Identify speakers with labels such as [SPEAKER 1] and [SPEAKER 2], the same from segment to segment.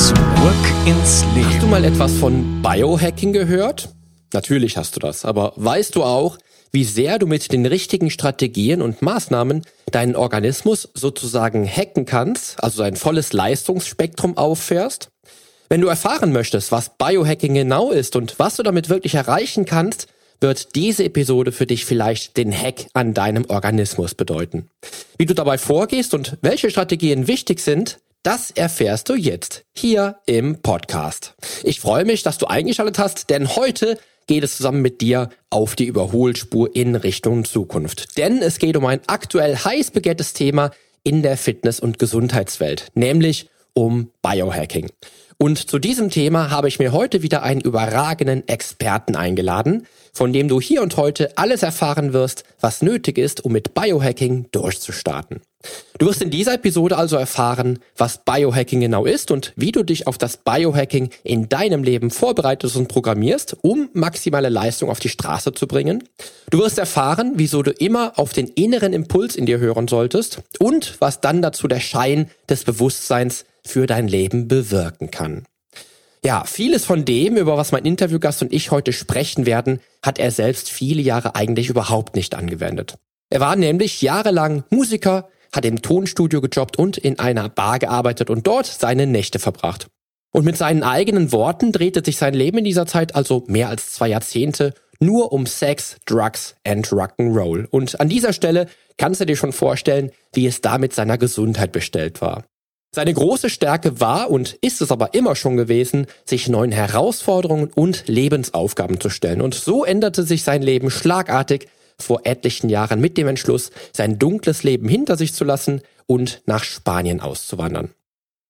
[SPEAKER 1] Zurück ins Leben.
[SPEAKER 2] Hast du mal etwas von Biohacking gehört? Natürlich hast du das, aber weißt du auch, wie sehr du mit den richtigen Strategien und Maßnahmen deinen Organismus sozusagen hacken kannst, also sein volles Leistungsspektrum auffährst? Wenn du erfahren möchtest, was Biohacking genau ist und was du damit wirklich erreichen kannst, wird diese Episode für dich vielleicht den Hack an deinem Organismus bedeuten. Wie du dabei vorgehst und welche Strategien wichtig sind, das erfährst du jetzt hier im Podcast. Ich freue mich, dass du eingeschaltet hast, denn heute geht es zusammen mit dir auf die Überholspur in Richtung Zukunft. Denn es geht um ein aktuell heiß begehrtes Thema in der Fitness- und Gesundheitswelt, nämlich um Biohacking. Und zu diesem Thema habe ich mir heute wieder einen überragenden Experten eingeladen, von dem du hier und heute alles erfahren wirst, was nötig ist, um mit Biohacking durchzustarten. Du wirst in dieser Episode also erfahren, was Biohacking genau ist und wie du dich auf das Biohacking in deinem Leben vorbereitest und programmierst, um maximale Leistung auf die Straße zu bringen. Du wirst erfahren, wieso du immer auf den inneren Impuls in dir hören solltest und was dann dazu der Schein des Bewusstseins für dein Leben bewirken kann. Ja, vieles von dem, über was mein Interviewgast und ich heute sprechen werden, hat er selbst viele Jahre eigentlich überhaupt nicht angewendet. Er war nämlich jahrelang Musiker, hat im Tonstudio gejobbt und in einer Bar gearbeitet und dort seine Nächte verbracht. Und mit seinen eigenen Worten drehte sich sein Leben in dieser Zeit, also mehr als zwei Jahrzehnte, nur um Sex, Drugs and Rock'n'Roll. Und an dieser Stelle kannst du dir schon vorstellen, wie es da mit seiner Gesundheit bestellt war. Seine große Stärke war und ist es aber immer schon gewesen, sich neuen Herausforderungen und Lebensaufgaben zu stellen. Und so änderte sich sein Leben schlagartig vor etlichen Jahren mit dem Entschluss, sein dunkles Leben hinter sich zu lassen und nach Spanien auszuwandern.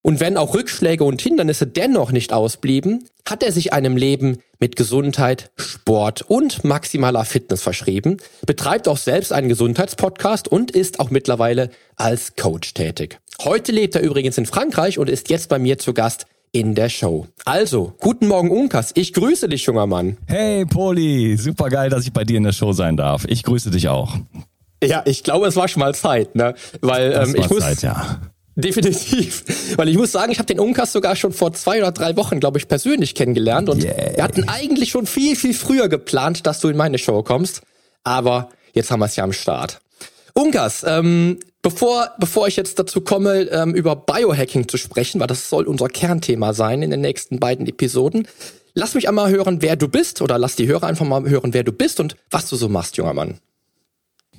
[SPEAKER 2] Und wenn auch Rückschläge und Hindernisse dennoch nicht ausblieben, hat er sich einem Leben mit Gesundheit, Sport und maximaler Fitness verschrieben, betreibt auch selbst einen Gesundheitspodcast und ist auch mittlerweile als Coach tätig. Heute lebt er übrigens in Frankreich und ist jetzt bei mir zu Gast in der Show. Also, guten Morgen Unkas, ich grüße dich, junger Mann.
[SPEAKER 3] Hey Poli, super geil, dass ich bei dir in der Show sein darf. Ich grüße dich auch.
[SPEAKER 2] Ja, ich glaube, es war schon mal Zeit, ne? Weil ähm, ich muss Zeit, ja. Definitiv. Weil ich muss sagen, ich habe den Unkas sogar schon vor zwei oder drei Wochen, glaube ich, persönlich kennengelernt. Und yeah. wir hatten eigentlich schon viel, viel früher geplant, dass du in meine Show kommst. Aber jetzt haben wir es ja am Start. Unkas, ähm, bevor, bevor ich jetzt dazu komme, ähm, über Biohacking zu sprechen, weil das soll unser Kernthema sein in den nächsten beiden Episoden, lass mich einmal hören, wer du bist, oder lass die Hörer einfach mal hören, wer du bist und was du so machst, junger Mann.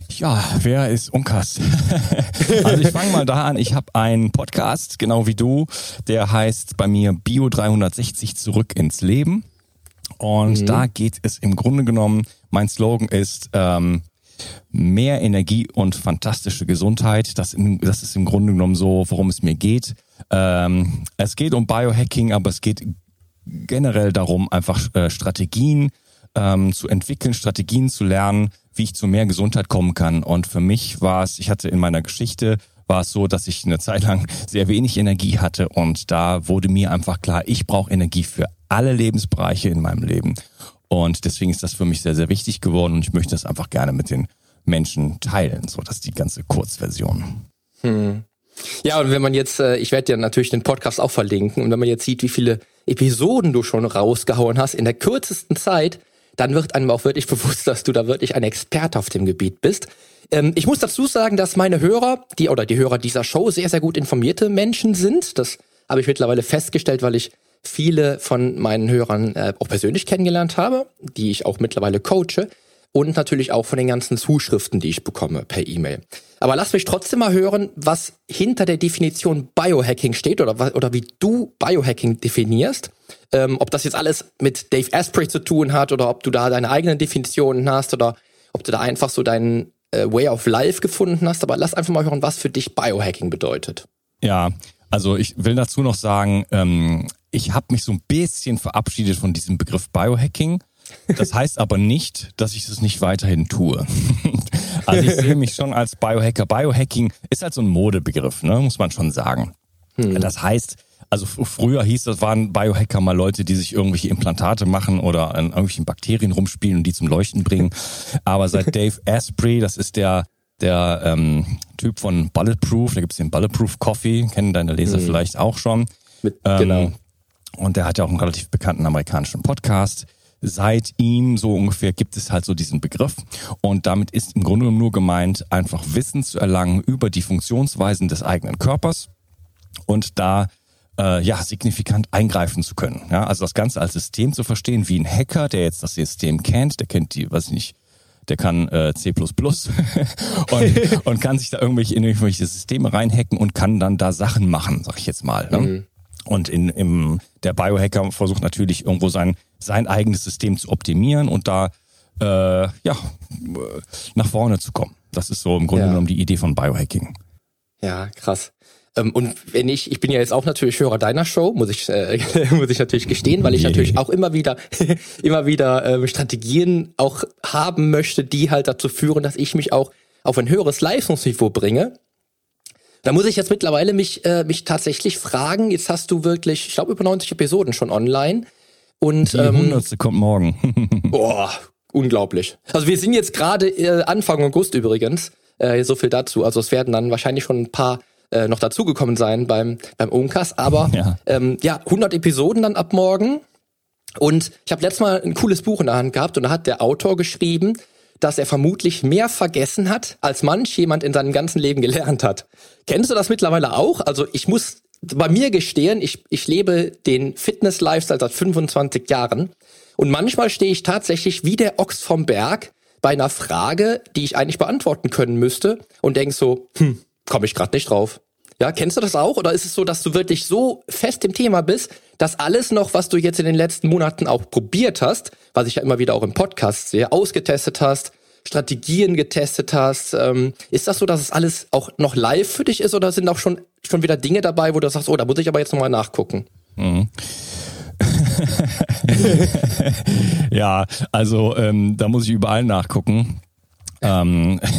[SPEAKER 3] Ja, wer ist Unkas? also ich fange mal da an. Ich habe einen Podcast, genau wie du, der heißt bei mir Bio 360 zurück ins Leben. Und mhm. da geht es im Grunde genommen, mein Slogan ist ähm, mehr Energie und fantastische Gesundheit. Das, das ist im Grunde genommen so, worum es mir geht. Ähm, es geht um Biohacking, aber es geht generell darum, einfach äh, Strategien ähm, zu entwickeln, Strategien zu lernen, wie ich zu mehr Gesundheit kommen kann. Und für mich war es, ich hatte in meiner Geschichte war es so, dass ich eine Zeit lang sehr wenig Energie hatte und da wurde mir einfach klar, ich brauche Energie für alle Lebensbereiche in meinem Leben. Und deswegen ist das für mich sehr, sehr wichtig geworden und ich möchte das einfach gerne mit den Menschen teilen. So, das ist die ganze Kurzversion.
[SPEAKER 2] Hm. Ja, und wenn man jetzt, äh, ich werde ja natürlich den Podcast auch verlinken, und wenn man jetzt sieht, wie viele Episoden du schon rausgehauen hast in der kürzesten Zeit, dann wird einem auch wirklich bewusst, dass du da wirklich ein Experte auf dem Gebiet bist. Ähm, ich muss dazu sagen, dass meine Hörer, die oder die Hörer dieser Show sehr, sehr gut informierte Menschen sind. Das habe ich mittlerweile festgestellt, weil ich viele von meinen Hörern äh, auch persönlich kennengelernt habe, die ich auch mittlerweile coache und natürlich auch von den ganzen Zuschriften, die ich bekomme per E-Mail. Aber lass mich trotzdem mal hören, was hinter der Definition Biohacking steht oder, oder wie du Biohacking definierst. Ähm, ob das jetzt alles mit Dave Asprey zu tun hat oder ob du da deine eigenen Definitionen hast oder ob du da einfach so deinen äh, Way of Life gefunden hast. Aber lass einfach mal hören, was für dich Biohacking bedeutet.
[SPEAKER 3] Ja, Also ich will dazu noch sagen, ähm, ich habe mich so ein bisschen verabschiedet von diesem Begriff Biohacking. Das heißt aber nicht, dass ich es nicht weiterhin tue. also ich sehe mich schon als Biohacker. Biohacking ist halt so ein Modebegriff, ne? muss man schon sagen. Hm. Das heißt, also früher hieß das, waren Biohacker mal Leute, die sich irgendwelche Implantate machen oder an irgendwelchen Bakterien rumspielen und die zum Leuchten bringen. Aber seit Dave Asprey, das ist der der ähm, Typ von Bulletproof, da gibt's den Bulletproof Coffee, kennen deine Leser mhm. vielleicht auch schon. Mit, ähm, genau. Und der hat ja auch einen relativ bekannten amerikanischen Podcast. Seit ihm so ungefähr gibt es halt so diesen Begriff. Und damit ist im Grunde nur gemeint, einfach Wissen zu erlangen über die Funktionsweisen des eigenen Körpers und da äh, ja signifikant eingreifen zu können. Ja, also das Ganze als System zu verstehen, wie ein Hacker, der jetzt das System kennt, der kennt die, weiß ich nicht, der kann äh, C++ und, und kann sich da irgendwelche in irgendwelche Systeme reinhacken und kann dann da Sachen machen, sag ich jetzt mal. Ne? Mhm. Und in, im, der Biohacker versucht natürlich irgendwo sein, sein eigenes System zu optimieren und da äh, ja, nach vorne zu kommen. Das ist so im Grunde ja. genommen die Idee von Biohacking.
[SPEAKER 2] Ja, krass. Ähm, und wenn ich, ich bin ja jetzt auch natürlich Hörer deiner Show, muss ich, äh, muss ich natürlich gestehen, weil ich natürlich auch immer wieder, immer wieder äh, Strategien auch haben möchte, die halt dazu führen, dass ich mich auch auf ein höheres Leistungsniveau bringe. Da muss ich jetzt mittlerweile mich, äh, mich tatsächlich fragen, jetzt hast du wirklich, ich glaube, über 90 Episoden schon online. Und,
[SPEAKER 3] Die ähm, 100. kommt morgen.
[SPEAKER 2] boah, unglaublich. Also wir sind jetzt gerade äh, Anfang August übrigens. Äh, so viel dazu. Also es werden dann wahrscheinlich schon ein paar äh, noch dazugekommen sein beim, beim Onkast. Aber ja. Ähm, ja, 100 Episoden dann ab morgen. Und ich habe letztes Mal ein cooles Buch in der Hand gehabt und da hat der Autor geschrieben, dass er vermutlich mehr vergessen hat, als manch jemand in seinem ganzen Leben gelernt hat. Kennst du das mittlerweile auch? Also ich muss bei mir gestehen, ich, ich lebe den Fitness-Lifestyle seit 25 Jahren und manchmal stehe ich tatsächlich wie der Ochs vom Berg bei einer Frage, die ich eigentlich beantworten können müsste und denk so, hm, komme ich gerade nicht drauf. Ja, kennst du das auch? Oder ist es so, dass du wirklich so fest im Thema bist, dass alles noch, was du jetzt in den letzten Monaten auch probiert hast, was ich ja immer wieder auch im Podcast sehe, ausgetestet hast, Strategien getestet hast, ähm, ist das so, dass es alles auch noch live für dich ist oder sind auch schon, schon wieder Dinge dabei, wo du sagst, oh, da muss ich aber jetzt nochmal nachgucken? Mhm.
[SPEAKER 3] ja, also ähm, da muss ich überall nachgucken. Ähm,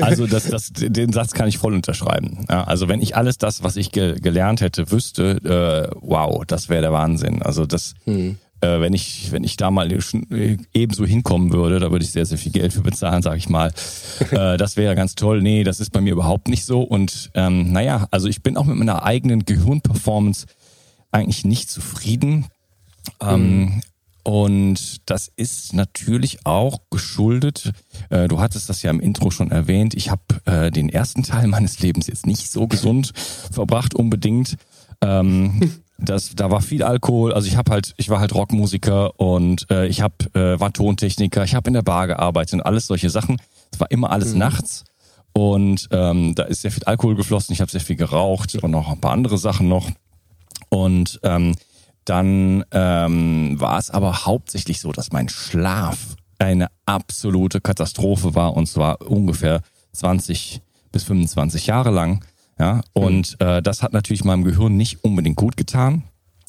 [SPEAKER 3] also das, das, den Satz kann ich voll unterschreiben. Ja, also wenn ich alles das, was ich ge gelernt hätte, wüsste, äh, wow, das wäre der Wahnsinn. Also das, hm. äh, wenn ich, wenn ich da mal ebenso hinkommen würde, da würde ich sehr, sehr viel Geld für bezahlen, sage ich mal. äh, das wäre ganz toll. Nee, das ist bei mir überhaupt nicht so. Und ähm, naja, also ich bin auch mit meiner eigenen Gehirnperformance eigentlich nicht zufrieden. Ähm, mhm. Und das ist natürlich auch geschuldet, äh, du hattest das ja im Intro schon erwähnt, ich habe äh, den ersten Teil meines Lebens jetzt nicht so gesund verbracht unbedingt. Ähm, das, da war viel Alkohol, also ich habe halt, ich war halt Rockmusiker und äh, ich hab, äh, war Tontechniker, ich habe in der Bar gearbeitet und alles solche Sachen. Es war immer alles mhm. nachts und ähm, da ist sehr viel Alkohol geflossen, ich habe sehr viel geraucht und noch ein paar andere Sachen noch. Und ähm, dann ähm, war es aber hauptsächlich so, dass mein Schlaf eine absolute Katastrophe war und zwar ungefähr 20 bis 25 Jahre lang. Ja, und äh, das hat natürlich meinem Gehirn nicht unbedingt gut getan.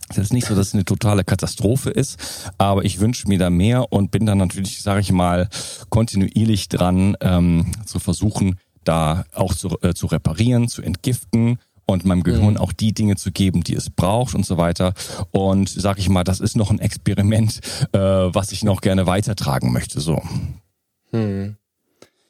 [SPEAKER 3] Es ist nicht so, dass es eine totale Katastrophe ist, aber ich wünsche mir da mehr und bin dann natürlich, sage ich mal, kontinuierlich dran ähm, zu versuchen, da auch zu, äh, zu reparieren, zu entgiften und meinem Gehirn mhm. auch die Dinge zu geben, die es braucht und so weiter. Und sag ich mal, das ist noch ein Experiment, äh, was ich noch gerne weitertragen möchte. So.
[SPEAKER 2] Hm.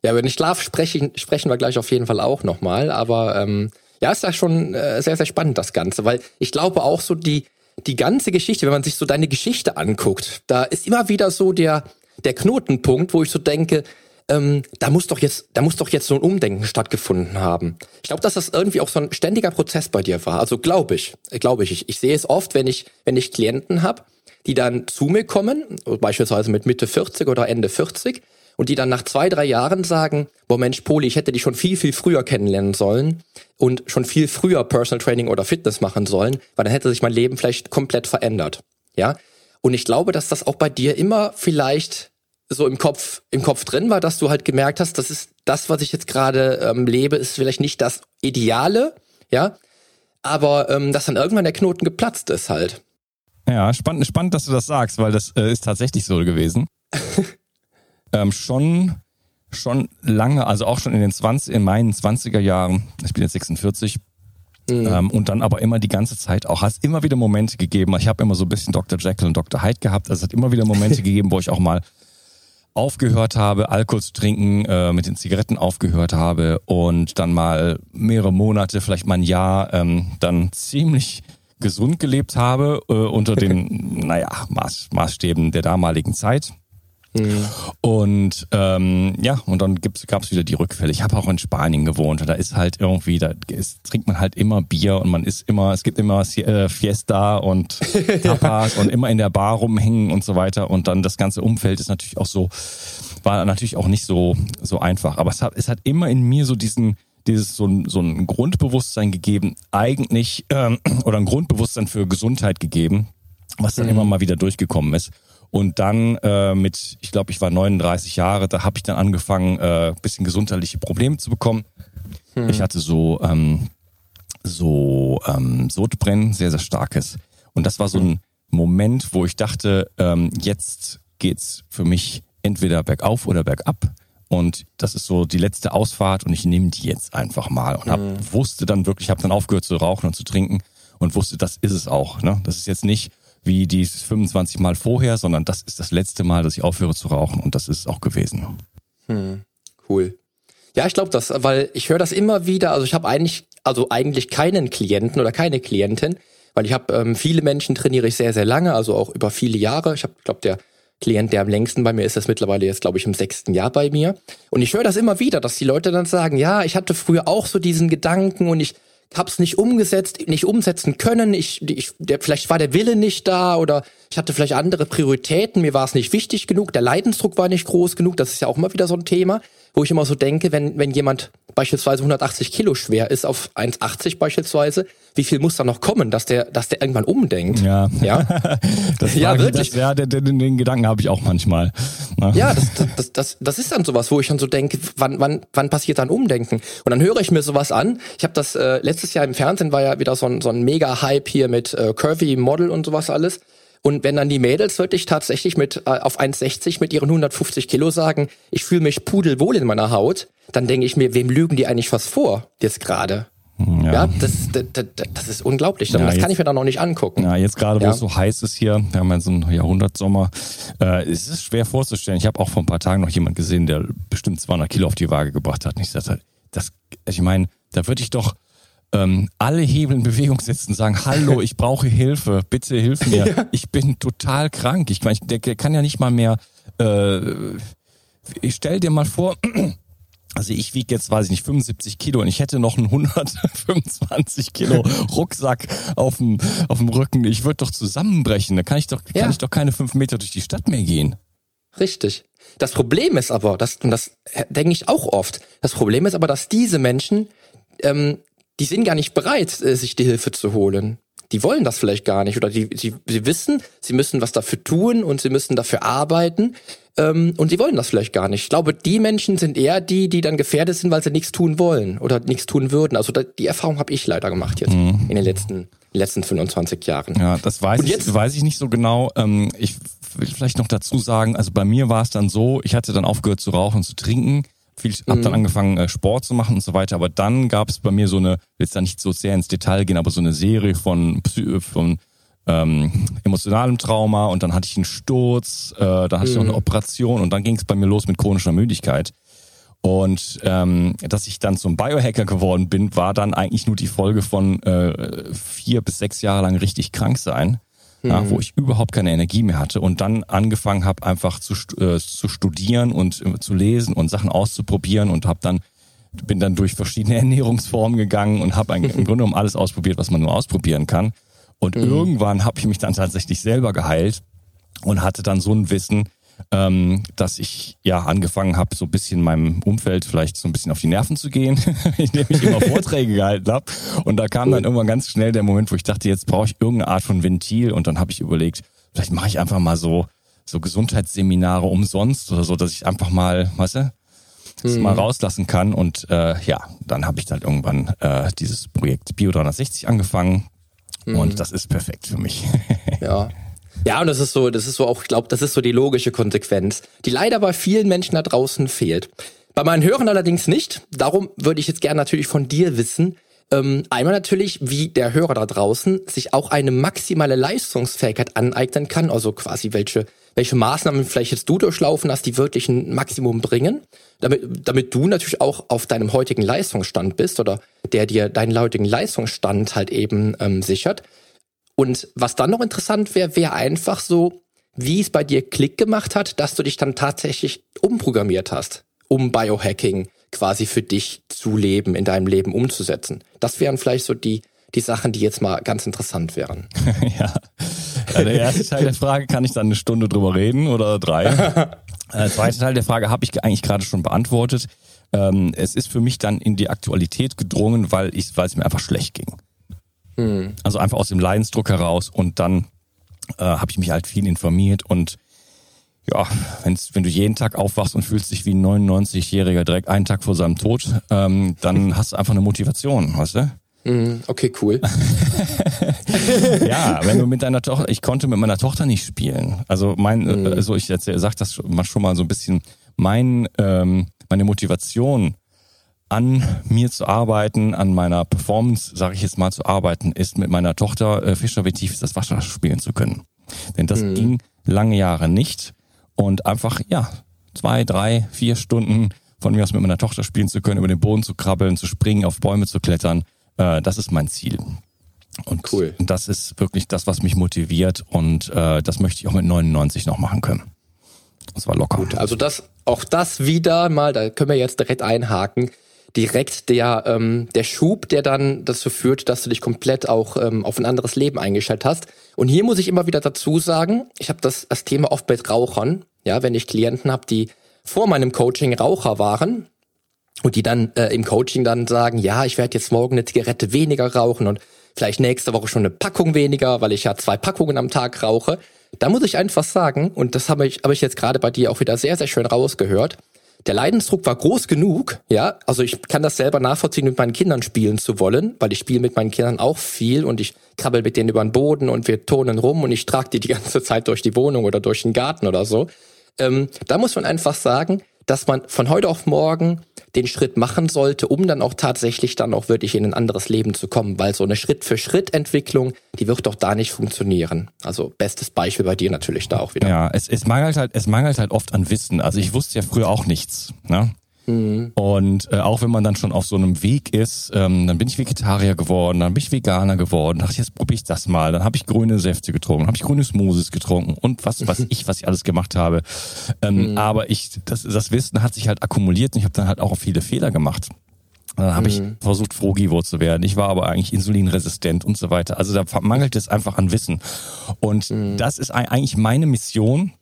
[SPEAKER 2] Ja, über den Schlaf sprechen, sprechen wir gleich auf jeden Fall auch nochmal. Aber ähm, ja, ist ja schon äh, sehr, sehr spannend, das Ganze, weil ich glaube auch so die, die ganze Geschichte, wenn man sich so deine Geschichte anguckt, da ist immer wieder so der, der Knotenpunkt, wo ich so denke, ähm, da muss doch jetzt, da muss doch jetzt so ein Umdenken stattgefunden haben. Ich glaube, dass das irgendwie auch so ein ständiger Prozess bei dir war. Also glaube ich, glaube ich. ich. Ich sehe es oft, wenn ich, wenn ich Klienten habe, die dann zu mir kommen, beispielsweise mit Mitte 40 oder Ende 40, und die dann nach zwei, drei Jahren sagen, boah Mensch, Poli, ich hätte dich schon viel, viel früher kennenlernen sollen und schon viel früher Personal Training oder Fitness machen sollen, weil dann hätte sich mein Leben vielleicht komplett verändert. Ja. Und ich glaube, dass das auch bei dir immer vielleicht so im Kopf, im Kopf drin war, dass du halt gemerkt hast, das ist das, was ich jetzt gerade ähm, lebe, ist vielleicht nicht das Ideale, ja. aber ähm, dass dann irgendwann der Knoten geplatzt ist halt.
[SPEAKER 3] Ja, spannend, spannend, dass du das sagst, weil das äh, ist tatsächlich so gewesen. ähm, schon, schon lange, also auch schon in den 20, in meinen 20er Jahren, ich bin jetzt 46, Mhm. Ähm, und dann aber immer die ganze Zeit auch, hast immer wieder Momente gegeben. Ich habe immer so ein bisschen Dr. Jekyll und Dr. Hyde gehabt. Also es hat immer wieder Momente gegeben, wo ich auch mal aufgehört habe, Alkohol zu trinken, äh, mit den Zigaretten aufgehört habe und dann mal mehrere Monate, vielleicht mal ein Jahr, ähm, dann ziemlich gesund gelebt habe äh, unter den, naja, Maß, Maßstäben der damaligen Zeit. Mhm. Und ähm, ja, und dann gab es wieder die Rückfälle. Ich habe auch in Spanien gewohnt und da ist halt irgendwie, da ist, trinkt man halt immer Bier und man ist immer, es gibt immer äh, Fiesta und Tapas und immer in der Bar rumhängen und so weiter. Und dann das ganze Umfeld ist natürlich auch so, war natürlich auch nicht so, so einfach. Aber es hat, es hat immer in mir so diesen, dieses so ein, so ein Grundbewusstsein gegeben, eigentlich, ähm, oder ein Grundbewusstsein für Gesundheit gegeben, was dann mhm. immer mal wieder durchgekommen ist. Und dann äh, mit, ich glaube, ich war 39 Jahre, da habe ich dann angefangen, äh, bisschen gesundheitliche Probleme zu bekommen. Hm. Ich hatte so ähm, so ähm, Sodbrennen, sehr sehr starkes. Und das war so ein Moment, wo ich dachte, ähm, jetzt geht's für mich entweder bergauf oder bergab. Und das ist so die letzte Ausfahrt und ich nehme die jetzt einfach mal und hab, mhm. wusste dann wirklich, habe dann aufgehört zu rauchen und zu trinken und wusste, das ist es auch. Ne? Das ist jetzt nicht wie die 25 Mal vorher, sondern das ist das letzte Mal, dass ich aufhöre zu rauchen und das ist auch gewesen.
[SPEAKER 2] Hm, cool. Ja, ich glaube das, weil ich höre das immer wieder. Also ich habe eigentlich, also eigentlich keinen Klienten oder keine Klientin, weil ich habe ähm, viele Menschen trainiere ich sehr, sehr lange, also auch über viele Jahre. Ich habe, glaube der Klient, der am längsten bei mir ist, ist mittlerweile jetzt, glaube ich, im sechsten Jahr bei mir. Und ich höre das immer wieder, dass die Leute dann sagen, ja, ich hatte früher auch so diesen Gedanken und ich hab's nicht umgesetzt, nicht umsetzen können. Ich, ich der, vielleicht war der Wille nicht da oder ich hatte vielleicht andere Prioritäten. Mir war es nicht wichtig genug. Der Leidensdruck war nicht groß genug. Das ist ja auch immer wieder so ein Thema, wo ich immer so denke, wenn wenn jemand beispielsweise 180 Kilo schwer ist auf 1,80 beispielsweise, wie viel muss da noch kommen, dass der, dass der irgendwann umdenkt?
[SPEAKER 3] Ja, ja, das ja wirklich. Das, ja, den, den, den Gedanken habe ich auch manchmal.
[SPEAKER 2] Na? Ja, das, das, das, das ist dann sowas, wo ich dann so denke, wann, wann, wann passiert dann Umdenken? Und dann höre ich mir sowas an. Ich habe das äh, letztes Jahr im Fernsehen war ja wieder so ein, so ein Mega-Hype hier mit äh, Curvy Model und sowas alles. Und wenn dann die Mädels wirklich tatsächlich mit äh, auf 1,60 mit ihren 150 Kilo sagen, ich fühle mich pudelwohl in meiner Haut, dann denke ich mir, wem lügen die eigentlich was vor jetzt gerade? Ja, ja das, das, das, ist unglaublich. Ja, das jetzt, kann ich mir da noch nicht angucken.
[SPEAKER 3] Ja, jetzt gerade, wo ja. es so heiß ist hier, wir haben ja so einen Jahrhundertsommer, äh, es ist schwer vorzustellen. Ich habe auch vor ein paar Tagen noch jemand gesehen, der bestimmt 200 Kilo auf die Waage gebracht hat. Und ich sagte, das, ich meine, da würde ich doch ähm, alle Hebel in Bewegung setzen sagen, hallo, ich brauche Hilfe, bitte hilf mir. Ja. Ich bin total krank. Ich meine, der, der kann ja nicht mal mehr, äh, ich stell dir mal vor, also ich wiege jetzt, weiß ich nicht, 75 Kilo und ich hätte noch einen 125 Kilo Rucksack auf dem, auf dem Rücken. Ich würde doch zusammenbrechen. Da kann ich doch, ja. kann ich doch keine fünf Meter durch die Stadt mehr gehen.
[SPEAKER 2] Richtig. Das Problem ist aber, das, und das denke ich auch oft, das Problem ist aber, dass diese Menschen, ähm, die sind gar nicht bereit, äh, sich die Hilfe zu holen. Die wollen das vielleicht gar nicht oder die, sie, sie wissen, sie müssen was dafür tun und sie müssen dafür arbeiten ähm, und sie wollen das vielleicht gar nicht. Ich glaube, die Menschen sind eher die, die dann gefährdet sind, weil sie nichts tun wollen oder nichts tun würden. Also da, die Erfahrung habe ich leider gemacht jetzt mhm. in den letzten letzten 25 Jahren.
[SPEAKER 3] Ja, das weiß und ich, weiß ich nicht so genau. Ähm, ich will vielleicht noch dazu sagen, also bei mir war es dann so, ich hatte dann aufgehört zu rauchen und zu trinken viel, hab dann mhm. angefangen äh, Sport zu machen und so weiter. Aber dann gab es bei mir so eine, jetzt da nicht so sehr ins Detail gehen, aber so eine Serie von von ähm, emotionalem Trauma und dann hatte ich einen Sturz, äh, dann hatte mhm. ich noch eine mhm. Operation und dann ging es bei mir los mit chronischer Müdigkeit. Und ähm, dass ich dann zum Biohacker geworden bin, war dann eigentlich nur die Folge von äh, vier bis sechs Jahre lang richtig krank sein ja, wo mhm. ich überhaupt keine Energie mehr hatte und dann angefangen habe, einfach zu, äh, zu studieren und äh, zu lesen und Sachen auszuprobieren und habe dann bin dann durch verschiedene Ernährungsformen gegangen und habe im Grunde genommen alles ausprobiert, was man nur ausprobieren kann. Und mhm. irgendwann habe ich mich dann tatsächlich selber geheilt und hatte dann so ein Wissen, ähm, dass ich ja angefangen habe, so ein bisschen meinem Umfeld vielleicht so ein bisschen auf die Nerven zu gehen, indem ich immer Vorträge gehalten habe. Und da kam dann irgendwann ganz schnell der Moment, wo ich dachte, jetzt brauche ich irgendeine Art von Ventil. Und dann habe ich überlegt, vielleicht mache ich einfach mal so so Gesundheitsseminare umsonst oder so, dass ich einfach mal, weißt du, das mhm. mal rauslassen kann. Und äh, ja, dann habe ich dann irgendwann äh, dieses Projekt Bio 360 angefangen. Mhm. Und das ist perfekt für mich.
[SPEAKER 2] ja. Ja, und das ist so, das ist so auch, ich glaube, das ist so die logische Konsequenz, die leider bei vielen Menschen da draußen fehlt. Bei meinen Hörern allerdings nicht. Darum würde ich jetzt gerne natürlich von dir wissen, ähm, einmal natürlich, wie der Hörer da draußen sich auch eine maximale Leistungsfähigkeit aneignen kann, also quasi welche, welche Maßnahmen vielleicht jetzt du durchlaufen hast, die wirklich ein Maximum bringen, damit, damit du natürlich auch auf deinem heutigen Leistungsstand bist oder der dir deinen heutigen Leistungsstand halt eben ähm, sichert. Und was dann noch interessant wäre, wäre einfach so, wie es bei dir Klick gemacht hat, dass du dich dann tatsächlich umprogrammiert hast, um Biohacking quasi für dich zu leben, in deinem Leben umzusetzen. Das wären vielleicht so die, die Sachen, die jetzt mal ganz interessant wären.
[SPEAKER 3] ja. ja. Der erste Teil der Frage, kann ich dann eine Stunde drüber reden oder drei? Der zweite Teil der Frage habe ich eigentlich gerade schon beantwortet. Ähm, es ist für mich dann in die Aktualität gedrungen, weil ich, weil es mir einfach schlecht ging. Hm. Also einfach aus dem Leidensdruck heraus und dann äh, habe ich mich halt viel informiert und ja, wenn's, wenn du jeden Tag aufwachst und fühlst dich wie ein 99-Jähriger direkt einen Tag vor seinem Tod, ähm, dann hast du einfach eine Motivation, weißt du?
[SPEAKER 2] Mm, okay, cool.
[SPEAKER 3] ja, wenn du mit deiner Tochter, ich konnte mit meiner Tochter nicht spielen. Also mein, mm. also ich sag das schon mal so ein bisschen, mein, ähm, meine Motivation an mir zu arbeiten, an meiner Performance, sage ich jetzt mal, zu arbeiten, ist mit meiner Tochter äh, Fischer wie tief ist das Wasser spielen zu können. Denn das mm. ging lange Jahre nicht und einfach, ja, zwei, drei, vier Stunden von mir aus mit meiner Tochter spielen zu können, über den Boden zu krabbeln, zu springen, auf Bäume zu klettern, äh, das ist mein Ziel. Und cool. das ist wirklich das, was mich motiviert und äh, das möchte ich auch mit 99 noch machen können. Das war locker. Gut,
[SPEAKER 2] also das, auch das wieder mal, da können wir jetzt direkt einhaken direkt der, ähm, der Schub, der dann dazu führt, dass du dich komplett auch ähm, auf ein anderes Leben eingestellt hast. Und hier muss ich immer wieder dazu sagen, ich habe das, das Thema oft mit Rauchern, ja, wenn ich Klienten habe, die vor meinem Coaching Raucher waren und die dann äh, im Coaching dann sagen, ja, ich werde jetzt morgen eine Zigarette weniger rauchen und vielleicht nächste Woche schon eine Packung weniger, weil ich ja zwei Packungen am Tag rauche. Da muss ich einfach sagen, und das habe ich, hab ich jetzt gerade bei dir auch wieder sehr, sehr schön rausgehört, der Leidensdruck war groß genug, ja, also ich kann das selber nachvollziehen, mit meinen Kindern spielen zu wollen, weil ich spiele mit meinen Kindern auch viel und ich krabbel mit denen über den Boden und wir turnen rum und ich trage die die ganze Zeit durch die Wohnung oder durch den Garten oder so. Ähm, da muss man einfach sagen, dass man von heute auf morgen den Schritt machen sollte, um dann auch tatsächlich dann auch wirklich in ein anderes Leben zu kommen, weil so eine Schritt-für-Schritt-Entwicklung, die wird doch da nicht funktionieren. Also bestes Beispiel bei dir natürlich da auch wieder.
[SPEAKER 3] Ja, es, es mangelt halt, es mangelt halt oft an Wissen. Also ich wusste ja früher auch nichts. Ne? Mhm. Und äh, auch wenn man dann schon auf so einem Weg ist, ähm, dann bin ich Vegetarier geworden, dann bin ich Veganer geworden, dachte ich, jetzt probiere ich das mal. Dann habe ich grüne Säfte getrunken, habe ich grüne Smoothies getrunken und was, was ich, was ich alles gemacht habe. Ähm, mhm. Aber ich, das, das Wissen hat sich halt akkumuliert und ich habe dann halt auch viele Fehler gemacht. Dann habe ich mhm. versucht, Frugivor zu werden. Ich war aber eigentlich insulinresistent und so weiter. Also da mangelt es einfach an Wissen. Und mhm. das ist eigentlich meine Mission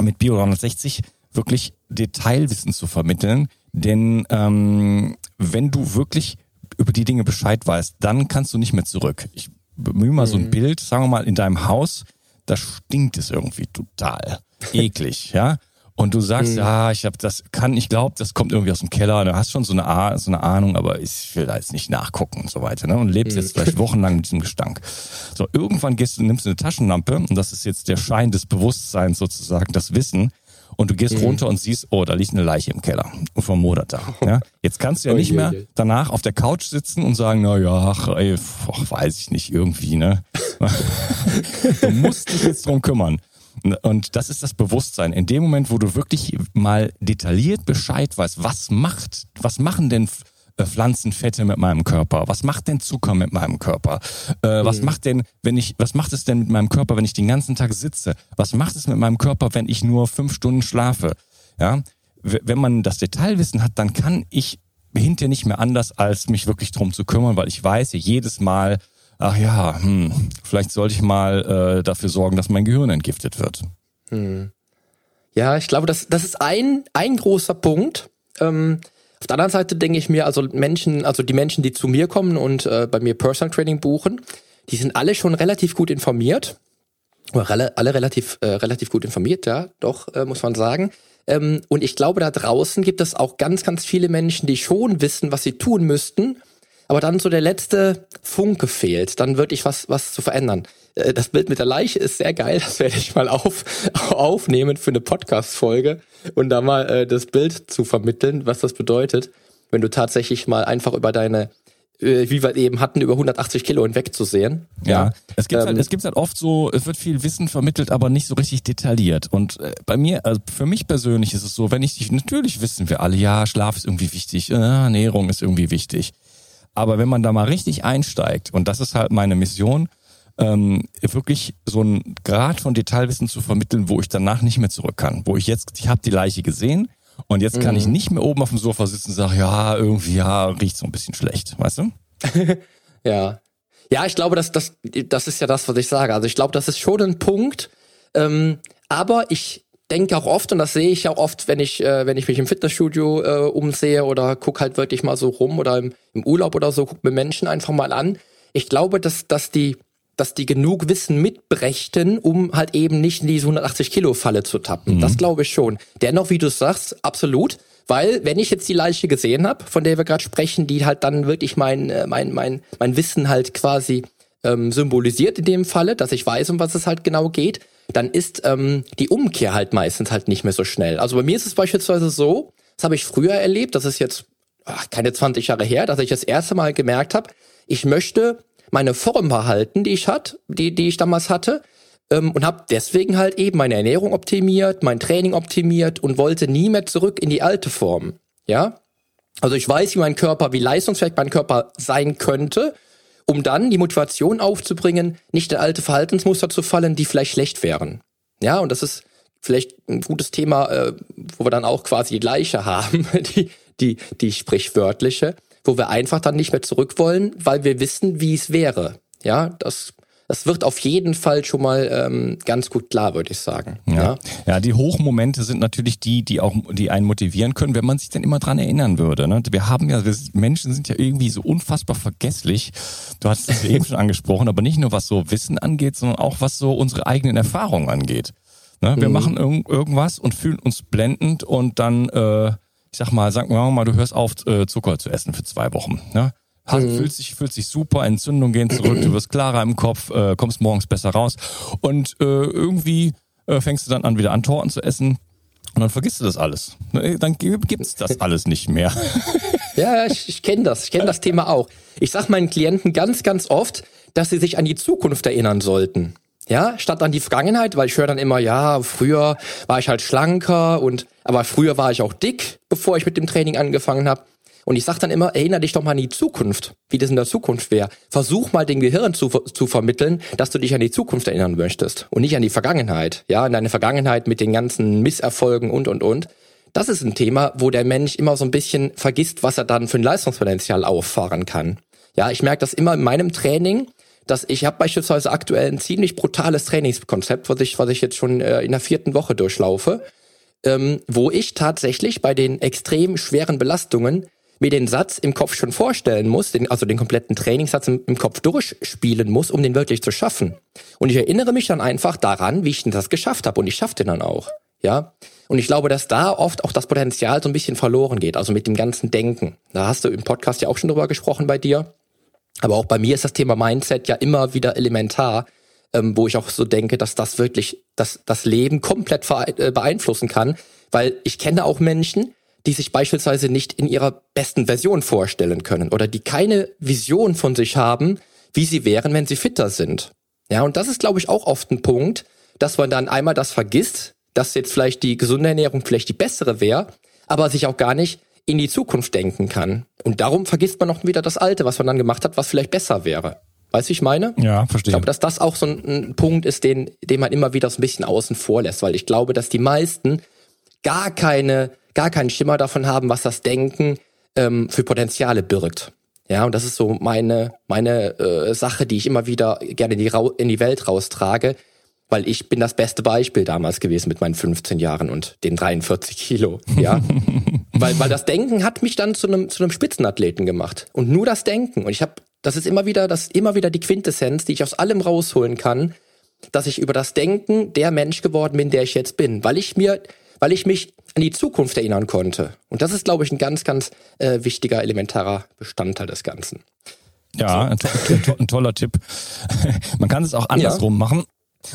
[SPEAKER 3] mit Bio 360, wirklich Detailwissen zu vermitteln, denn ähm, wenn du wirklich über die Dinge Bescheid weißt, dann kannst du nicht mehr zurück. Ich bemühe mal mhm. so ein mhm. Bild, sagen wir mal, in deinem Haus, da stinkt es irgendwie total. Eklig, ja. Und du sagst, mhm. ja, ich habe das kann, ich glaube, das kommt irgendwie aus dem Keller. Du hast schon so eine, so eine Ahnung, aber ich will da jetzt nicht nachgucken und so weiter. Ne? Und lebst mhm. jetzt vielleicht wochenlang mit diesem Gestank. So, irgendwann gehst du, nimmst du eine Taschenlampe und das ist jetzt der Schein des Bewusstseins sozusagen, das Wissen und du gehst mhm. runter und siehst, oh, da liegt eine Leiche im Keller vom Modertag. Ja? Jetzt kannst du ja nicht mehr danach auf der Couch sitzen und sagen, na ja, ach, ey, ach, weiß ich nicht, irgendwie, ne? du musst dich jetzt drum kümmern. Und das ist das Bewusstsein. In dem Moment, wo du wirklich mal detailliert Bescheid weißt, was macht, was machen denn Pflanzenfette mit meinem Körper? Was macht denn Zucker mit meinem Körper? Äh, was mhm. macht denn, wenn ich, was macht es denn mit meinem Körper, wenn ich den ganzen Tag sitze? Was macht es mit meinem Körper, wenn ich nur fünf Stunden schlafe? Ja, wenn man das Detailwissen hat, dann kann ich hinterher nicht mehr anders, als mich wirklich drum zu kümmern, weil ich weiß jedes Mal, ach ja, hm, vielleicht sollte ich mal äh, dafür sorgen, dass mein Gehirn entgiftet wird. Hm.
[SPEAKER 2] Ja, ich glaube, das, das ist ein, ein großer Punkt. Ähm, auf der anderen Seite denke ich mir, also Menschen, also die Menschen, die zu mir kommen und äh, bei mir Personal Training buchen, die sind alle schon relativ gut informiert. Alle relativ, äh, relativ gut informiert, ja, doch, äh, muss man sagen. Ähm, und ich glaube, da draußen gibt es auch ganz, ganz viele Menschen, die schon wissen, was sie tun müssten, aber dann so der letzte Funke fehlt, dann wirklich was, was zu verändern. Äh, das Bild mit der Leiche ist sehr geil, das werde ich mal auf, aufnehmen für eine Podcast-Folge und da mal äh, das Bild zu vermitteln, was das bedeutet, wenn du tatsächlich mal einfach über deine äh, wie wir eben hatten, über 180 Kilo hinwegzusehen.
[SPEAKER 3] Ja, ja. es gibt halt, ähm, halt, es gibt halt oft so, es wird viel Wissen vermittelt, aber nicht so richtig detailliert. Und äh, bei mir, also für mich persönlich ist es so, wenn ich, natürlich wissen wir alle, ja, Schlaf ist irgendwie wichtig, äh, Ernährung ist irgendwie wichtig. Aber wenn man da mal richtig einsteigt, und das ist halt meine Mission, ähm, wirklich so einen Grad von Detailwissen zu vermitteln, wo ich danach nicht mehr zurück kann. Wo ich jetzt, ich habe die Leiche gesehen und jetzt kann mhm. ich nicht mehr oben auf dem Sofa sitzen und sagen, ja, irgendwie, ja, riecht so ein bisschen schlecht, weißt du?
[SPEAKER 2] ja. Ja, ich glaube, das, das, das ist ja das, was ich sage. Also ich glaube, das ist schon ein Punkt. Ähm, aber ich denke auch oft, und das sehe ich auch oft, wenn ich, äh, wenn ich mich im Fitnessstudio äh, umsehe oder guck halt wirklich mal so rum oder im, im Urlaub oder so, guck mir Menschen einfach mal an. Ich glaube, dass, dass die dass die genug Wissen mitbrächten, um halt eben nicht in diese 180 Kilo Falle zu tappen. Mhm. Das glaube ich schon. Dennoch, wie du sagst, absolut. Weil, wenn ich jetzt die Leiche gesehen habe, von der wir gerade sprechen, die halt dann wirklich mein, äh, mein, mein, mein Wissen halt quasi ähm, symbolisiert in dem Falle, dass ich weiß, um was es halt genau geht, dann ist ähm, die Umkehr halt meistens halt nicht mehr so schnell. Also bei mir ist es beispielsweise so, das habe ich früher erlebt, das ist jetzt ach, keine 20 Jahre her, dass ich das erste Mal gemerkt habe, ich möchte meine Form behalten, die ich hat, die, die ich damals hatte, ähm, und habe deswegen halt eben meine Ernährung optimiert, mein Training optimiert und wollte nie mehr zurück in die alte Form. Ja, also ich weiß, wie mein Körper, wie leistungsfähig mein Körper sein könnte, um dann die Motivation aufzubringen, nicht in alte Verhaltensmuster zu fallen, die vielleicht schlecht wären. Ja, und das ist vielleicht ein gutes Thema, äh, wo wir dann auch quasi die Leiche haben, die, die, die sprichwörtliche wo wir einfach dann nicht mehr zurück wollen, weil wir wissen, wie es wäre. Ja, das das wird auf jeden Fall schon mal ähm, ganz gut klar, würde ich sagen.
[SPEAKER 3] Ja. ja. ja, die Hochmomente sind natürlich die, die auch, die einen motivieren können, wenn man sich dann immer dran erinnern würde. Ne? Wir haben ja, wir Menschen sind ja irgendwie so unfassbar vergesslich. Du hast es eben schon angesprochen, aber nicht nur was so Wissen angeht, sondern auch was so unsere eigenen Erfahrungen angeht. Ne? Wir mhm. machen irg irgendwas und fühlen uns blendend und dann äh, ich sag mal, sag mal, du hörst auf, äh, Zucker zu essen für zwei Wochen. Ne? Hat, mhm. fühlt, sich, fühlt sich super, Entzündungen gehen zurück, du wirst klarer im Kopf, äh, kommst morgens besser raus. Und äh, irgendwie äh, fängst du dann an, wieder an Torten zu essen. Und dann vergisst du das alles. Ne, dann gibt's das alles nicht mehr.
[SPEAKER 2] Ja, ich, ich kenne das. Ich kenne das Thema auch. Ich sag meinen Klienten ganz, ganz oft, dass sie sich an die Zukunft erinnern sollten. Ja, statt an die Vergangenheit, weil ich höre dann immer, ja, früher war ich halt schlanker und aber früher war ich auch dick, bevor ich mit dem Training angefangen habe. Und ich sag dann immer, erinnere dich doch mal an die Zukunft, wie das in der Zukunft wäre. Versuch mal dem Gehirn zu, zu vermitteln, dass du dich an die Zukunft erinnern möchtest und nicht an die Vergangenheit. Ja, an deine Vergangenheit mit den ganzen Misserfolgen und und und. Das ist ein Thema, wo der Mensch immer so ein bisschen vergisst, was er dann für ein Leistungspotenzial auffahren kann. Ja, ich merke das immer in meinem Training, dass ich habe beispielsweise aktuell ein ziemlich brutales Trainingskonzept, was ich, was ich jetzt schon äh, in der vierten Woche durchlaufe, ähm, wo ich tatsächlich bei den extrem schweren Belastungen mir den Satz im Kopf schon vorstellen muss, den, also den kompletten Trainingssatz im, im, Kopf durchspielen muss, um den wirklich zu schaffen. Und ich erinnere mich dann einfach daran, wie ich das geschafft habe und ich schaffe den dann auch. Ja, und ich glaube, dass da oft auch das Potenzial so ein bisschen verloren geht, also mit dem ganzen Denken. Da hast du im Podcast ja auch schon drüber gesprochen bei dir. Aber auch bei mir ist das Thema Mindset ja immer wieder elementar, ähm, wo ich auch so denke, dass das wirklich das, das Leben komplett äh, beeinflussen kann. Weil ich kenne auch Menschen, die sich beispielsweise nicht in ihrer besten Version vorstellen können oder die keine Vision von sich haben, wie sie wären, wenn sie fitter sind. Ja, und das ist, glaube ich, auch oft ein Punkt, dass man dann einmal das vergisst, dass jetzt vielleicht die gesunde Ernährung vielleicht die bessere wäre, aber sich auch gar nicht in die Zukunft denken kann. Und darum vergisst man noch wieder das Alte, was man dann gemacht hat, was vielleicht besser wäre. Weißt du, ich meine?
[SPEAKER 3] Ja, verstehe.
[SPEAKER 2] Ich glaube, dass das auch so ein, ein, Punkt ist, den, den man immer wieder so ein bisschen außen vor lässt, weil ich glaube, dass die meisten gar keine, gar keinen Schimmer davon haben, was das Denken ähm, für Potenziale birgt. Ja, und das ist so meine, meine äh, Sache, die ich immer wieder gerne in die, in die Welt raustrage, weil ich bin das beste Beispiel damals gewesen mit meinen 15 Jahren und den 43 Kilo. Ja, weil, weil das Denken hat mich dann zu einem, zu einem Spitzenathleten gemacht. Und nur das Denken. Und ich habe, das ist immer wieder, das ist immer wieder die Quintessenz, die ich aus allem rausholen kann, dass ich über das Denken der Mensch geworden bin, der ich jetzt bin. Weil ich mir weil ich mich an die Zukunft erinnern konnte. Und das ist, glaube ich, ein ganz, ganz äh, wichtiger, elementarer Bestandteil des Ganzen.
[SPEAKER 3] Ja, ein, to ein, toller Tipp. Man kann es auch andersrum ja. machen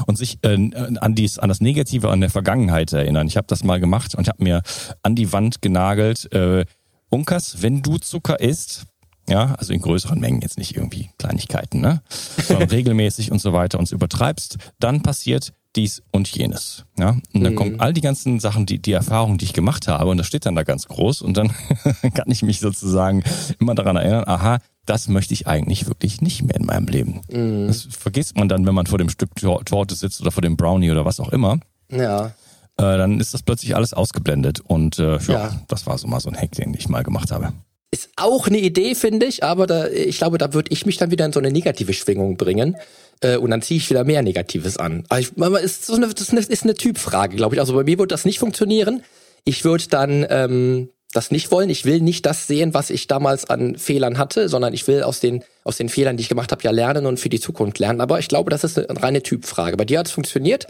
[SPEAKER 3] und sich äh, an, dies, an das Negative an der Vergangenheit erinnern. Ich habe das mal gemacht und habe mir an die Wand genagelt, äh, Unkas, wenn du Zucker isst, ja, also in größeren Mengen, jetzt nicht irgendwie Kleinigkeiten, ne? Sondern regelmäßig und so weiter und übertreibst, dann passiert dies und jenes. Ja? Und dann mhm. kommen all die ganzen Sachen, die, die Erfahrungen, die ich gemacht habe, und das steht dann da ganz groß, und dann kann ich mich sozusagen immer daran erinnern, aha, das möchte ich eigentlich wirklich nicht mehr in meinem Leben. Mhm. Das vergisst man dann, wenn man vor dem Stück Torte sitzt oder vor dem Brownie oder was auch immer.
[SPEAKER 2] Ja.
[SPEAKER 3] Äh, dann ist das plötzlich alles ausgeblendet. Und äh, ja, ja, das war so mal so ein Hack, den ich mal gemacht habe.
[SPEAKER 2] Ist auch eine Idee, finde ich, aber da, ich glaube, da würde ich mich dann wieder in so eine negative Schwingung bringen. Äh, und dann ziehe ich wieder mehr Negatives an. Aber ich, ist so eine, das ist eine, ist eine Typfrage, glaube ich. Also bei mir würde das nicht funktionieren. Ich würde dann ähm, das nicht wollen. Ich will nicht das sehen, was ich damals an Fehlern hatte, sondern ich will aus den, aus den Fehlern, die ich gemacht habe, ja lernen und für die Zukunft lernen. Aber ich glaube, das ist eine reine Typfrage. Bei dir hat es funktioniert.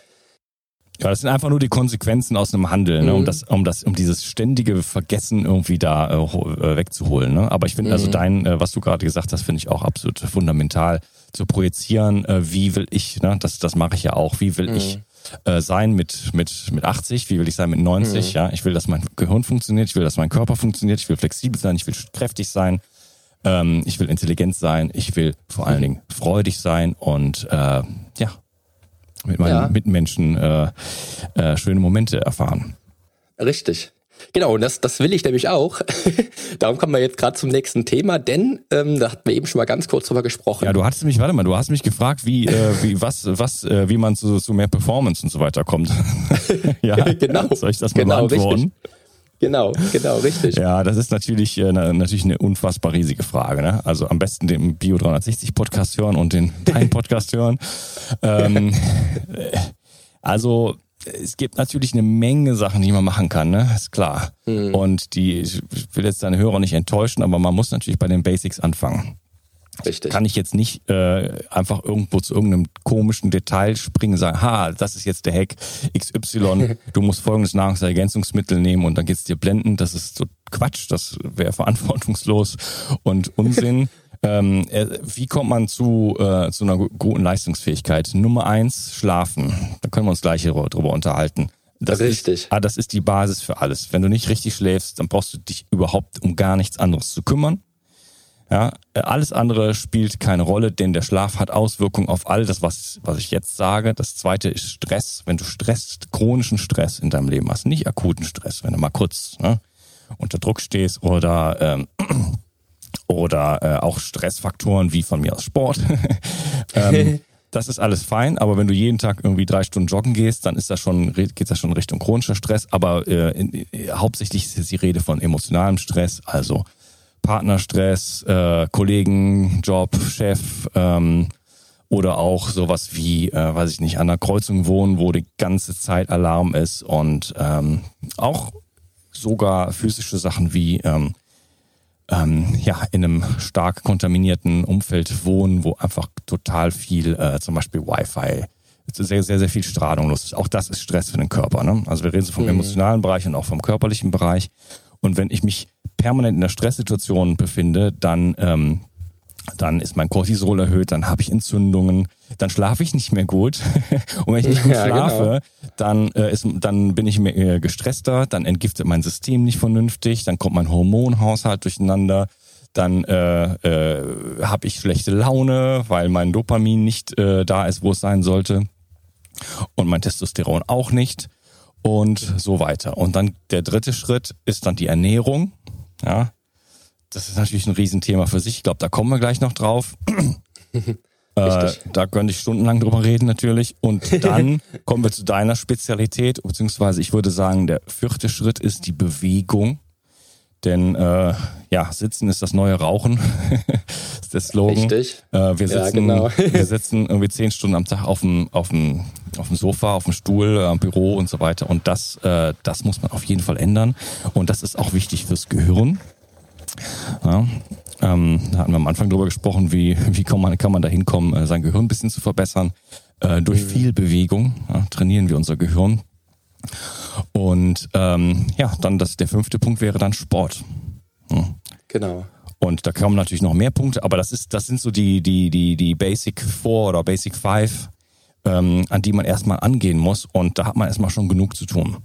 [SPEAKER 3] Ja, das sind einfach nur die Konsequenzen aus einem Handel, ne, um mhm. das, um das, um dieses ständige Vergessen irgendwie da äh, äh wegzuholen. Ne? Aber ich finde, also mhm. also dein, äh, was du gerade gesagt hast, finde ich auch absolut fundamental zu projizieren. Äh, wie will ich, ne, das, das mache ich ja auch. Wie will mhm. ich äh, sein mit, mit, mit 80, wie will ich sein mit 90, mhm. ja. Ich will, dass mein Gehirn funktioniert, ich will, dass mein Körper funktioniert, ich will flexibel sein, ich will kräftig sein, ähm, ich will intelligent sein, ich will vor allen Dingen freudig sein und äh, ja, mit meinen ja. Mitmenschen äh, äh, schöne Momente erfahren.
[SPEAKER 2] Richtig. Genau, und das, das will ich nämlich auch. Darum kommen wir jetzt gerade zum nächsten Thema, denn ähm, da hatten wir eben schon mal ganz kurz drüber gesprochen.
[SPEAKER 3] Ja, du hattest mich, warte mal, du hast mich gefragt, wie, äh, wie was, was, äh, wie man zu, zu mehr Performance und so weiter kommt.
[SPEAKER 2] ja, genau.
[SPEAKER 3] Soll ich das mal genau, beantworten? Richtig.
[SPEAKER 2] Genau, genau, richtig.
[SPEAKER 3] Ja, das ist natürlich, äh, natürlich eine unfassbar riesige Frage. Ne? Also am besten den Bio 360 Podcast hören und den deinen Podcast hören. Ähm, also es gibt natürlich eine Menge Sachen, die man machen kann, ne? Ist klar. Mhm. Und die, ich will jetzt deine Hörer nicht enttäuschen, aber man muss natürlich bei den Basics anfangen. Richtig. Kann ich jetzt nicht äh, einfach irgendwo zu irgendeinem komischen Detail springen und sagen, ha, das ist jetzt der Hack XY, du musst folgendes Nahrungsergänzungsmittel nehmen und dann geht's dir blenden. Das ist so Quatsch, das wäre verantwortungslos und Unsinn. Ähm, äh, wie kommt man zu, äh, zu einer guten Leistungsfähigkeit? Nummer eins, schlafen. Da können wir uns gleich drüber unterhalten.
[SPEAKER 2] Das richtig.
[SPEAKER 3] Ist, ah, das ist die Basis für alles. Wenn du nicht richtig schläfst, dann brauchst du dich überhaupt um gar nichts anderes zu kümmern. Ja, äh, alles andere spielt keine Rolle, denn der Schlaf hat Auswirkungen auf all das, was, was ich jetzt sage. Das zweite ist Stress. Wenn du Stress, chronischen Stress in deinem Leben hast, nicht akuten Stress, wenn du mal kurz ne, unter Druck stehst oder ähm, oder äh, auch Stressfaktoren wie von mir aus Sport. ähm, das ist alles fein, aber wenn du jeden Tag irgendwie drei Stunden joggen gehst, dann ist das schon, geht das schon Richtung chronischer Stress. Aber äh, in, in, hauptsächlich ist jetzt die Rede von emotionalem Stress, also Partnerstress, äh, Kollegen, Job, Chef, ähm, oder auch sowas wie, äh, weiß ich nicht, an der Kreuzung wohnen, wo die ganze Zeit Alarm ist und ähm, auch sogar physische Sachen wie ähm, ähm, ja, in einem stark kontaminierten Umfeld wohnen, wo einfach total viel, äh, zum Beispiel Wi-Fi, sehr, sehr, sehr viel Strahlung los ist. Auch das ist Stress für den Körper. Ne? Also wir reden so vom mhm. emotionalen Bereich und auch vom körperlichen Bereich. Und wenn ich mich permanent in der Stresssituation befinde, dann ähm, dann ist mein Cortisol erhöht, dann habe ich Entzündungen, dann schlafe ich nicht mehr gut. und wenn ich nicht gut ja, schlafe, genau. dann, äh, ist, dann bin ich mehr äh, gestresster, dann entgiftet mein System nicht vernünftig, dann kommt mein Hormonhaushalt durcheinander, dann äh, äh, habe ich schlechte Laune, weil mein Dopamin nicht äh, da ist, wo es sein sollte. Und mein Testosteron auch nicht. Und so weiter. Und dann der dritte Schritt ist dann die Ernährung. Ja, das ist natürlich ein Riesenthema für sich. Ich glaube, da kommen wir gleich noch drauf. äh, da könnte ich stundenlang drüber reden natürlich. Und dann kommen wir zu deiner Spezialität, beziehungsweise ich würde sagen, der vierte Schritt ist die Bewegung. Denn äh, ja, Sitzen ist das neue Rauchen, ist der Slogan.
[SPEAKER 2] Richtig.
[SPEAKER 3] Äh, wir, sitzen, ja, genau. wir sitzen irgendwie zehn Stunden am Tag auf dem, auf dem, auf dem Sofa, auf dem Stuhl, am Büro und so weiter. Und das, äh, das muss man auf jeden Fall ändern. Und das ist auch wichtig fürs Gehirn. Ja, ähm, da hatten wir am Anfang drüber gesprochen, wie, wie kann man, kann man da hinkommen, äh, sein Gehirn ein bisschen zu verbessern. Äh, durch mhm. viel Bewegung ja, trainieren wir unser Gehirn. Und ähm, ja, dann das, der fünfte Punkt wäre dann Sport. Hm.
[SPEAKER 2] Genau.
[SPEAKER 3] Und da kommen natürlich noch mehr Punkte, aber das ist, das sind so die, die, die, die Basic Four oder Basic Five, ähm, an die man erstmal angehen muss. Und da hat man erstmal schon genug zu tun.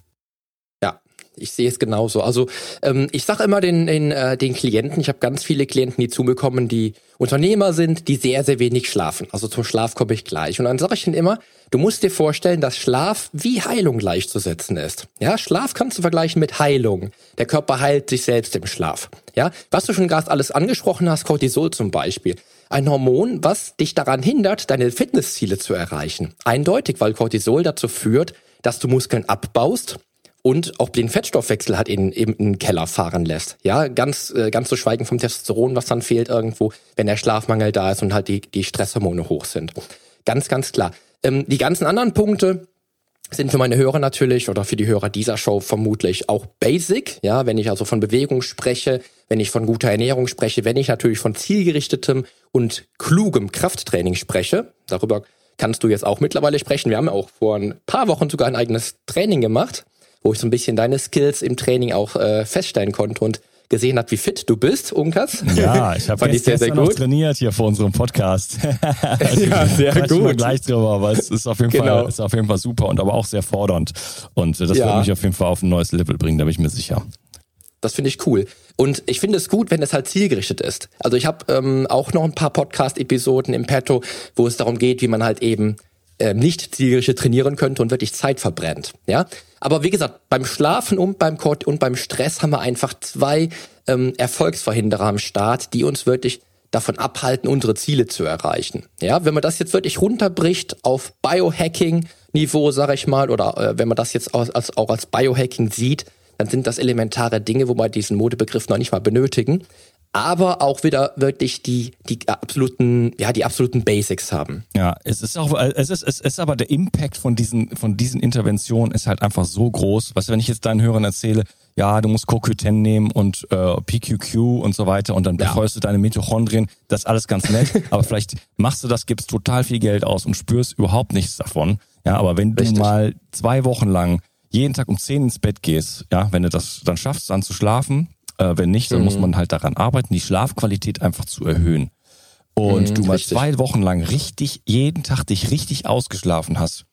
[SPEAKER 2] Ich sehe es genauso. Also ähm, ich sage immer den, den, äh, den Klienten, ich habe ganz viele Klienten, die zu mir kommen, die Unternehmer sind, die sehr, sehr wenig schlafen. Also zum Schlaf komme ich gleich. Und dann sage ich ihnen immer, du musst dir vorstellen, dass Schlaf wie Heilung gleichzusetzen ist. Ja, Schlaf kannst du vergleichen mit Heilung. Der Körper heilt sich selbst im Schlaf. Ja, was du schon gerade alles angesprochen hast, Cortisol zum Beispiel. Ein Hormon, was dich daran hindert, deine Fitnessziele zu erreichen. Eindeutig, weil Cortisol dazu führt, dass du Muskeln abbaust und auch den Fettstoffwechsel hat in, in, in Keller fahren lässt. Ja, ganz, äh, ganz zu schweigen vom Testosteron, was dann fehlt irgendwo, wenn der Schlafmangel da ist und halt die, die Stresshormone hoch sind. Ganz, ganz klar. Ähm, die ganzen anderen Punkte sind für meine Hörer natürlich oder für die Hörer dieser Show vermutlich auch basic. Ja, wenn ich also von Bewegung spreche, wenn ich von guter Ernährung spreche, wenn ich natürlich von zielgerichtetem und klugem Krafttraining spreche, darüber kannst du jetzt auch mittlerweile sprechen. Wir haben ja auch vor ein paar Wochen sogar ein eigenes Training gemacht wo ich so ein bisschen deine Skills im Training auch äh, feststellen konnte und gesehen hat, wie fit du bist, Unkas.
[SPEAKER 3] Ja, ich habe sehr, sehr gut trainiert hier vor unserem Podcast. also ja, sehr gut. Gleich drüber, aber es ist auf jeden genau. Fall ist auf jeden Fall super und aber auch sehr fordernd und das ja. wird mich auf jeden Fall auf ein neues Level bringen, da bin ich mir sicher.
[SPEAKER 2] Das finde ich cool. Und ich finde es gut, wenn es halt zielgerichtet ist. Also ich habe ähm, auch noch ein paar Podcast-Episoden im Petto, wo es darum geht, wie man halt eben äh, nicht zielgerichtet trainieren könnte und wirklich Zeit verbrennt. Ja, aber wie gesagt, beim Schlafen und beim Kort und beim Stress haben wir einfach zwei ähm, Erfolgsverhinderer am Start, die uns wirklich davon abhalten, unsere Ziele zu erreichen. Ja, wenn man das jetzt wirklich runterbricht auf Biohacking-Niveau, sage ich mal, oder äh, wenn man das jetzt als, als, auch als Biohacking sieht, dann sind das elementare Dinge, wo wir diesen Modebegriff noch nicht mal benötigen aber auch wieder wirklich die, die absoluten, ja, die absoluten Basics haben.
[SPEAKER 3] Ja, es ist auch, es ist, es ist aber der Impact von diesen, von diesen Interventionen ist halt einfach so groß. Was, wenn ich jetzt deinen Hörern erzähle, ja, du musst CoQ10 nehmen und äh, PQQ und so weiter und dann ja. befeuerst du deine Mitochondrien, das ist alles ganz nett, aber vielleicht machst du das, gibst total viel Geld aus und spürst überhaupt nichts davon. Ja, aber wenn Richtig. du mal zwei Wochen lang jeden Tag um zehn ins Bett gehst, ja, wenn du das dann schaffst, dann zu schlafen, äh, wenn nicht, dann mhm. muss man halt daran arbeiten, die Schlafqualität einfach zu erhöhen. Und mhm, du mal richtig. zwei Wochen lang richtig, jeden Tag dich richtig ausgeschlafen hast,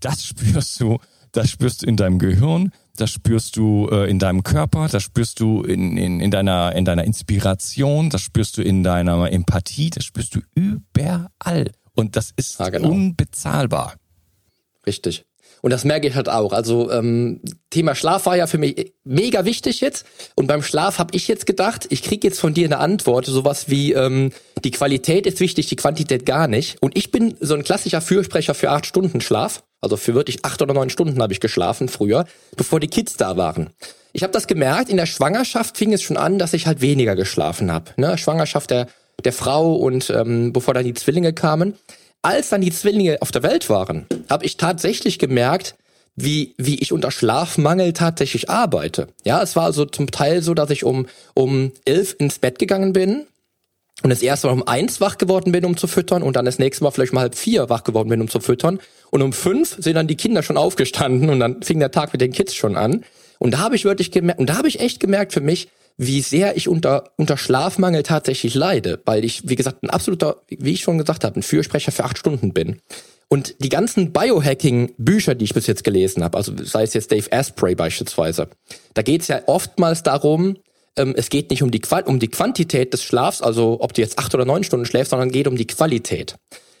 [SPEAKER 3] das spürst du, das spürst du in deinem Gehirn, das spürst du äh, in deinem Körper, das spürst du in, in, in, deiner, in deiner Inspiration, das spürst du in deiner Empathie, das spürst du überall. Und das ist ah, genau. unbezahlbar.
[SPEAKER 2] Richtig. Und das merke ich halt auch. Also ähm, Thema Schlaf war ja für mich mega wichtig jetzt. Und beim Schlaf habe ich jetzt gedacht, ich kriege jetzt von dir eine Antwort, sowas wie ähm, die Qualität ist wichtig, die Quantität gar nicht. Und ich bin so ein klassischer Fürsprecher für acht Stunden Schlaf. Also für wirklich acht oder neun Stunden habe ich geschlafen früher, bevor die Kids da waren. Ich habe das gemerkt, in der Schwangerschaft fing es schon an, dass ich halt weniger geschlafen habe. Ne? Schwangerschaft der, der Frau und ähm, bevor dann die Zwillinge kamen als dann die Zwillinge auf der Welt waren, habe ich tatsächlich gemerkt, wie, wie ich unter Schlafmangel tatsächlich arbeite. Ja, es war also zum Teil so, dass ich um, um elf ins Bett gegangen bin und das erste Mal um eins wach geworden bin, um zu füttern und dann das nächste Mal vielleicht mal halb vier wach geworden bin, um zu füttern. Und um fünf sind dann die Kinder schon aufgestanden und dann fing der Tag mit den Kids schon an. Und da habe ich wirklich gemerkt, und da habe ich echt gemerkt für mich, wie sehr ich unter, unter Schlafmangel tatsächlich leide, weil ich, wie gesagt, ein absoluter, wie ich schon gesagt habe, ein Fürsprecher für acht Stunden bin. Und die ganzen Biohacking-Bücher, die ich bis jetzt gelesen habe, also sei es jetzt Dave Asprey beispielsweise, da geht es ja oftmals darum, ähm, es geht nicht um die, um die Quantität des Schlafs, also ob du jetzt acht oder neun Stunden schläfst, sondern geht um die Qualität.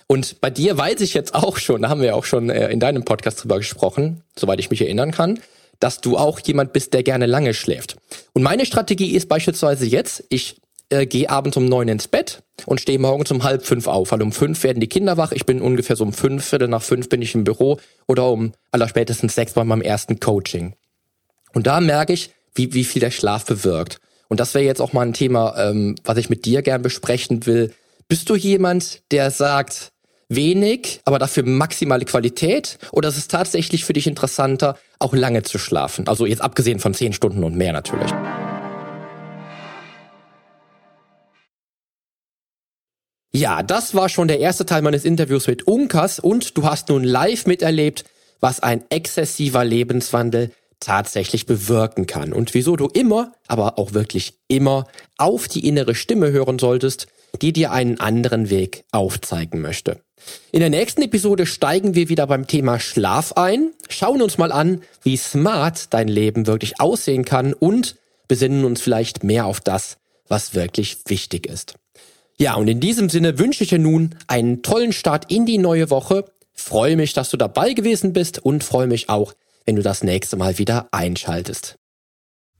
[SPEAKER 2] Und bei dir weiß ich jetzt auch schon, da haben wir auch schon äh, in deinem Podcast drüber gesprochen, soweit ich mich erinnern kann, dass du auch jemand bist, der gerne lange schläft. Und meine Strategie ist beispielsweise jetzt, ich äh, gehe abends um neun ins Bett und stehe morgens um halb fünf auf, weil um fünf werden die Kinder wach. Ich bin ungefähr so um fünf, Viertel nach fünf bin ich im Büro oder um allerspätestens sechs bei meinem ersten Coaching. Und da merke ich, wie, wie viel der Schlaf bewirkt. Und das wäre jetzt auch mal ein Thema, ähm, was ich mit dir gern besprechen will. Bist du jemand, der sagt, wenig, aber dafür maximale Qualität? Oder ist es tatsächlich für dich interessanter, auch lange zu schlafen? Also jetzt abgesehen von zehn Stunden und mehr natürlich. Ja, das war schon der erste Teil meines Interviews mit Unkas und du hast nun live miterlebt, was ein exzessiver Lebenswandel tatsächlich bewirken kann und wieso du immer, aber auch wirklich immer auf die innere Stimme hören solltest, die dir einen anderen Weg aufzeigen möchte. In der nächsten Episode steigen wir wieder beim Thema Schlaf ein, schauen uns mal an, wie smart dein Leben wirklich aussehen kann und besinnen uns vielleicht mehr auf das, was wirklich wichtig ist. Ja, und in diesem Sinne wünsche ich dir nun einen tollen Start in die neue Woche. Freue mich, dass du dabei gewesen bist und freue mich auch, wenn du das nächste Mal wieder einschaltest.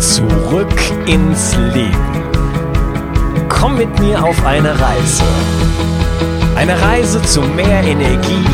[SPEAKER 3] Zurück ins Leben. Komm mit mir auf eine Reise. Eine Reise zu mehr Energie